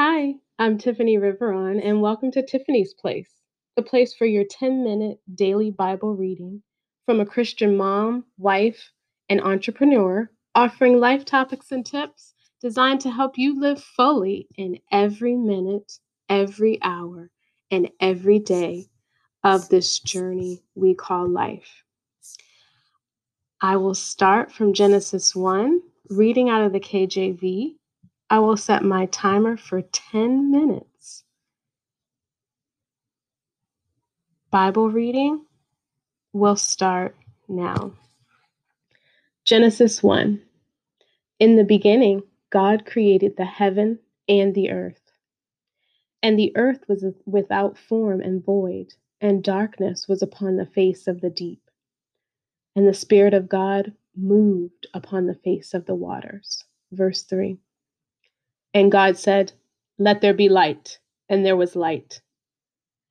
Hi, I'm Tiffany Riveron, and welcome to Tiffany's Place, the place for your 10 minute daily Bible reading from a Christian mom, wife, and entrepreneur, offering life topics and tips designed to help you live fully in every minute, every hour, and every day of this journey we call life. I will start from Genesis 1, reading out of the KJV I will set my timer for 10 minutes. Bible reading will start now. Genesis 1 In the beginning, God created the heaven and the earth. And the earth was without form and void, and darkness was upon the face of the deep. And the Spirit of God moved upon the face of the waters. Verse 3 and God said, Let there be light. And there was light.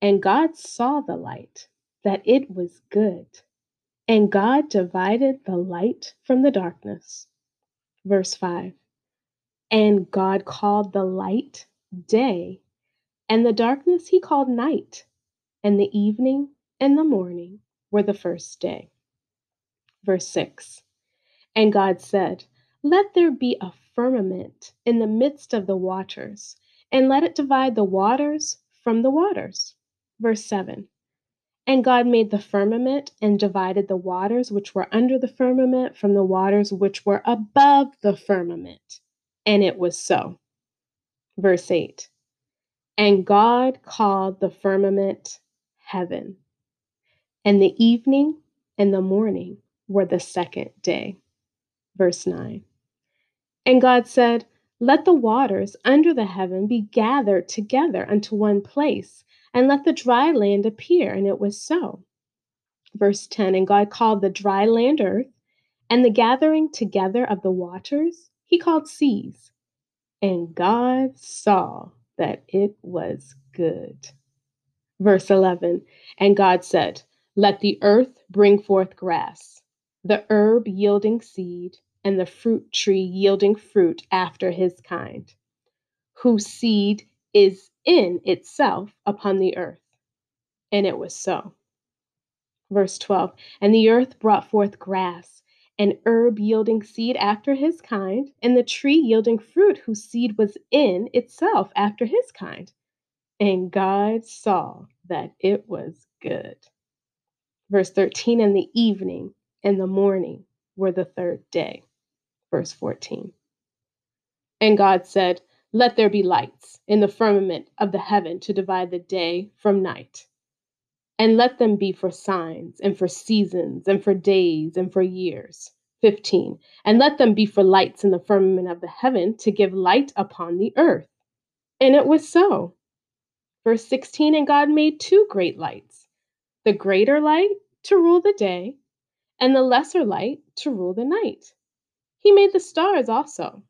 And God saw the light, that it was good. And God divided the light from the darkness. Verse 5 And God called the light day, and the darkness he called night. And the evening and the morning were the first day. Verse 6 And God said, Let there be a firmament in the midst of the waters, and let it divide the waters from the waters. Verse 7 And God made the firmament and divided the waters which were under the firmament from the waters which were above the firmament. And it was so. Verse 8 And God called the firmament heaven. And the evening and the morning were the second day. Verse 9 and God said, Let the waters under the heaven be gathered together unto one place, and let the dry land appear. And it was so. Verse 10 And God called the dry land earth, and the gathering together of the waters he called seas. And God saw that it was good. Verse 11 And God said, Let the earth bring forth grass, the herb yielding seed and the fruit tree yielding fruit after his kind, whose seed is in itself upon the earth. And it was so. Verse 12 And the earth brought forth grass, and herb yielding seed after his kind, and the tree yielding fruit whose seed was in itself after his kind. And God saw that it was good. Verse 13 And the evening and the morning were the third day verse 14. And God said, Let there be lights in the firmament of the heaven to divide the day from night. And let them be for signs and for seasons and for days and for years. 15. And let them be for lights in the firmament of the heaven to give light upon the earth. And it was so. Verse 16 And God made two great lights the greater light to rule the day, and the lesser light to rule the night. He made the stars also.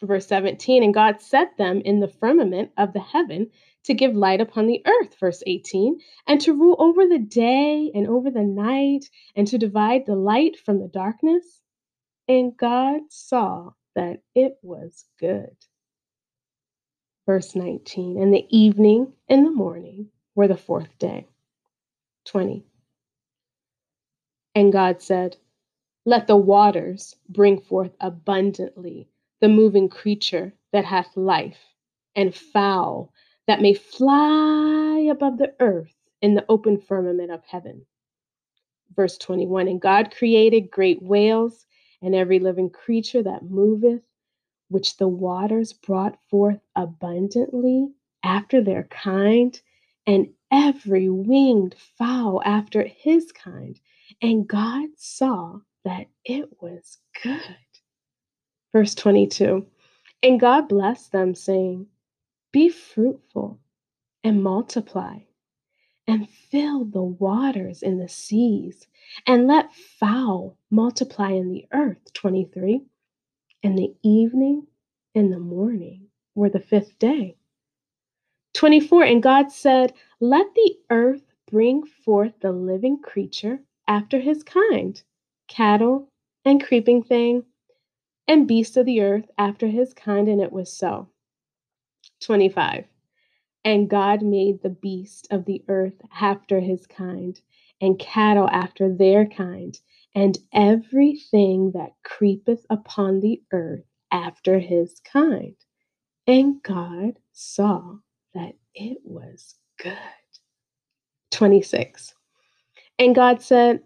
Verse 17, and God set them in the firmament of the heaven to give light upon the earth. Verse 18, and to rule over the day and over the night, and to divide the light from the darkness. And God saw that it was good. Verse 19, and the evening and the morning were the fourth day. 20. And God said, let the waters bring forth abundantly the moving creature that hath life, and fowl that may fly above the earth in the open firmament of heaven. Verse 21 And God created great whales and every living creature that moveth, which the waters brought forth abundantly after their kind, and every winged fowl after his kind. And God saw that it was good. Verse 22 And God blessed them, saying, Be fruitful and multiply, and fill the waters in the seas, and let fowl multiply in the earth. 23 And the evening and the morning were the fifth day. 24 And God said, Let the earth bring forth the living creature after his kind cattle, and creeping thing, and beasts of the earth after his kind, and it was so. 25. And God made the beast of the earth after his kind, and cattle after their kind, and everything that creepeth upon the earth after his kind. And God saw that it was good. 26. And God said,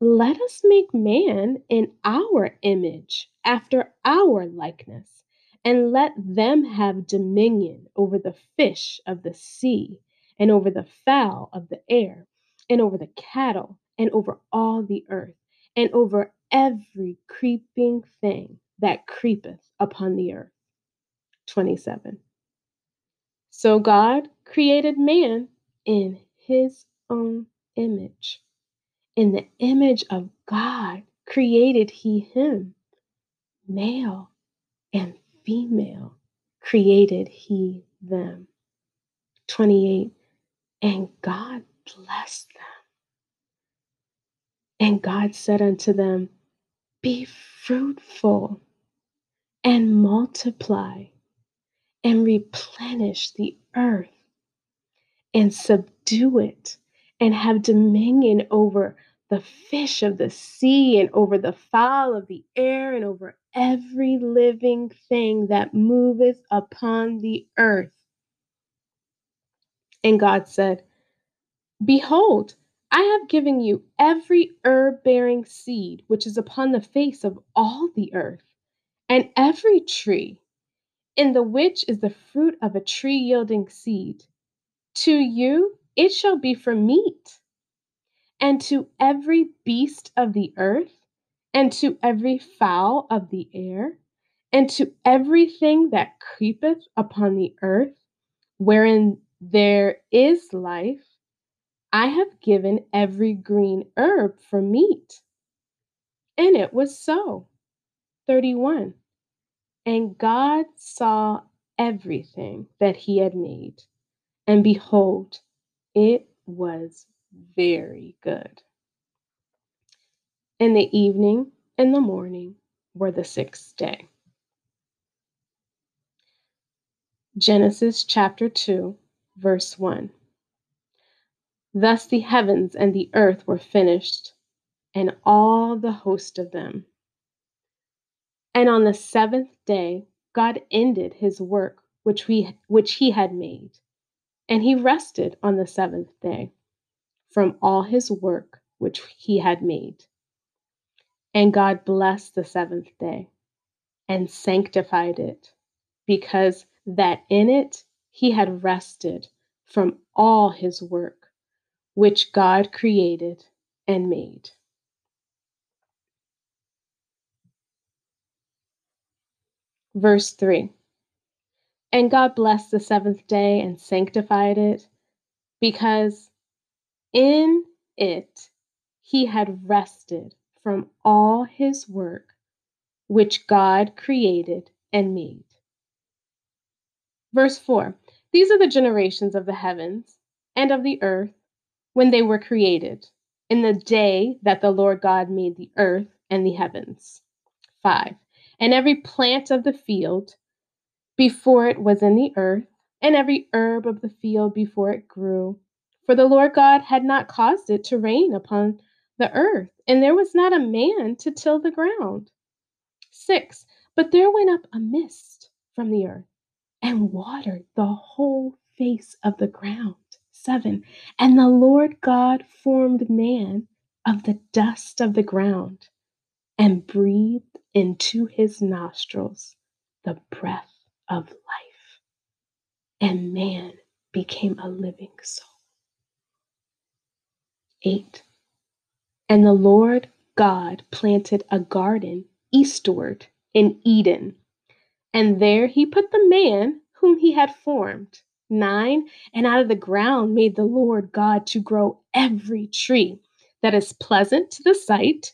Let us make man in our image, after our likeness and let them have dominion over the fish of the sea, and over the fowl of the air, and over the cattle, and over all the earth, and over every creeping thing that creepeth upon the earth. 27. So God created man in his own image. In the image of God created he him, male and female created he them. 28. And God blessed them. And God said unto them, Be fruitful and multiply and replenish the earth and subdue it and have dominion over the fish of the sea and over the fowl of the air and over every living thing that moveth upon the earth. And God said, Behold, I have given you every herb bearing seed which is upon the face of all the earth, and every tree, in the which is the fruit of a tree yielding seed. To you it shall be for meat and to every beast of the earth, and to every fowl of the air, and to everything that creepeth upon the earth, wherein there is life, I have given every green herb for meat. And it was so. 31. And God saw everything that he had made, and behold, it was very good. In the evening and the morning were the sixth day. Genesis chapter 2, verse 1. Thus the heavens and the earth were finished, and all the host of them. And on the seventh day, God ended his work which, we, which he had made, and he rested on the seventh day from all his work which he had made. And God blessed the seventh day and sanctified it, because that in it he had rested from all his work which God created and made. Verse 3 And God blessed the seventh day and sanctified it, because in it he had rested from all his work which God created and made. Verse 4 These are the generations of the heavens and of the earth when they were created, in the day that the Lord God made the earth and the heavens. 5 And every plant of the field before it was in the earth, and every herb of the field before it grew for the Lord God had not caused it to rain upon the earth, and there was not a man to till the ground. Six, but there went up a mist from the earth and watered the whole face of the ground. Seven, and the Lord God formed man of the dust of the ground and breathed into his nostrils the breath of life, and man became a living soul. 8. And the Lord God planted a garden eastward in Eden, and there he put the man whom he had formed. 9. And out of the ground made the Lord God to grow every tree that is pleasant to the sight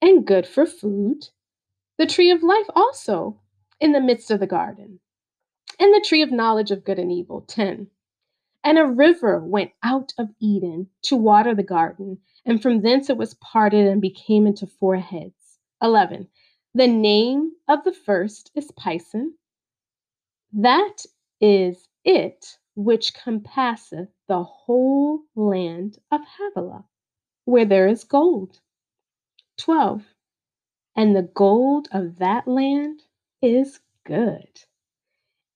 and good for food, the tree of life also in the midst of the garden, and the tree of knowledge of good and evil. 10. And a river went out of Eden to water the garden, and from thence it was parted and became into four heads. 11. The name of the first is Pison. That is it which compasseth the whole land of Havilah, where there is gold. 12. And the gold of that land is good.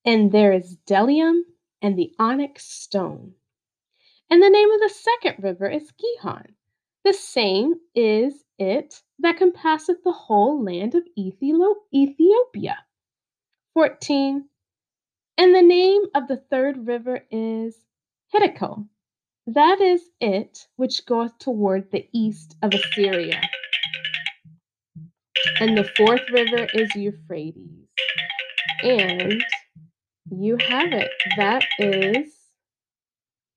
And there is bdellium and the onyx stone. And the name of the second river is Gihon. The same is it that compasseth the whole land of Ethiopia. 14. And the name of the third river is Hiddekel. That is it which goeth toward the east of Assyria. And the fourth river is Euphrates. And you have it. That is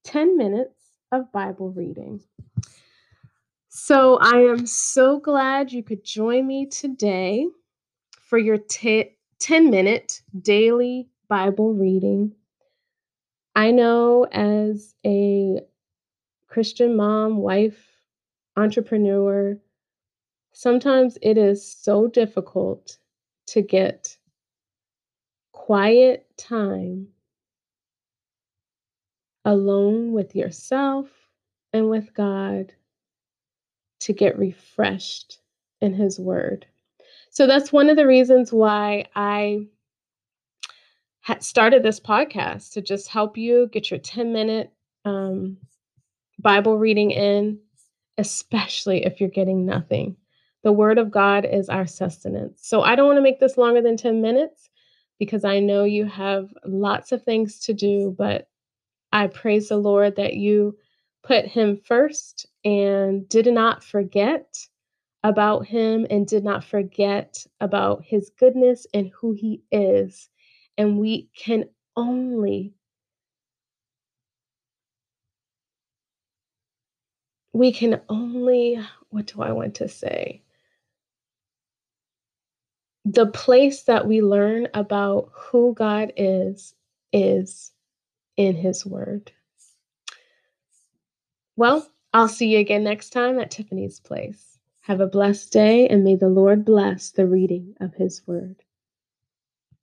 10 minutes of Bible reading. So I am so glad you could join me today for your t- 10 minute daily Bible reading. I know as a Christian mom, wife, entrepreneur, sometimes it is so difficult to get quiet time alone with yourself and with God to get refreshed in His Word. So that's one of the reasons why I started this podcast to just help you get your 10 minute um, Bible reading in, especially if you're getting nothing. The Word of God is our sustenance. So I don't want to make this longer than 10 minutes because I know you have lots of things to do, but I praise the Lord that you put Him first and did not forget about Him and did not forget about His goodness and who He is. And we can only we can only what do I want to say? The place that we learn about who God is is in His Word. Well, I'll see you again next time at Tiffany's Place. Have a blessed day, and may the Lord bless the reading of His Word.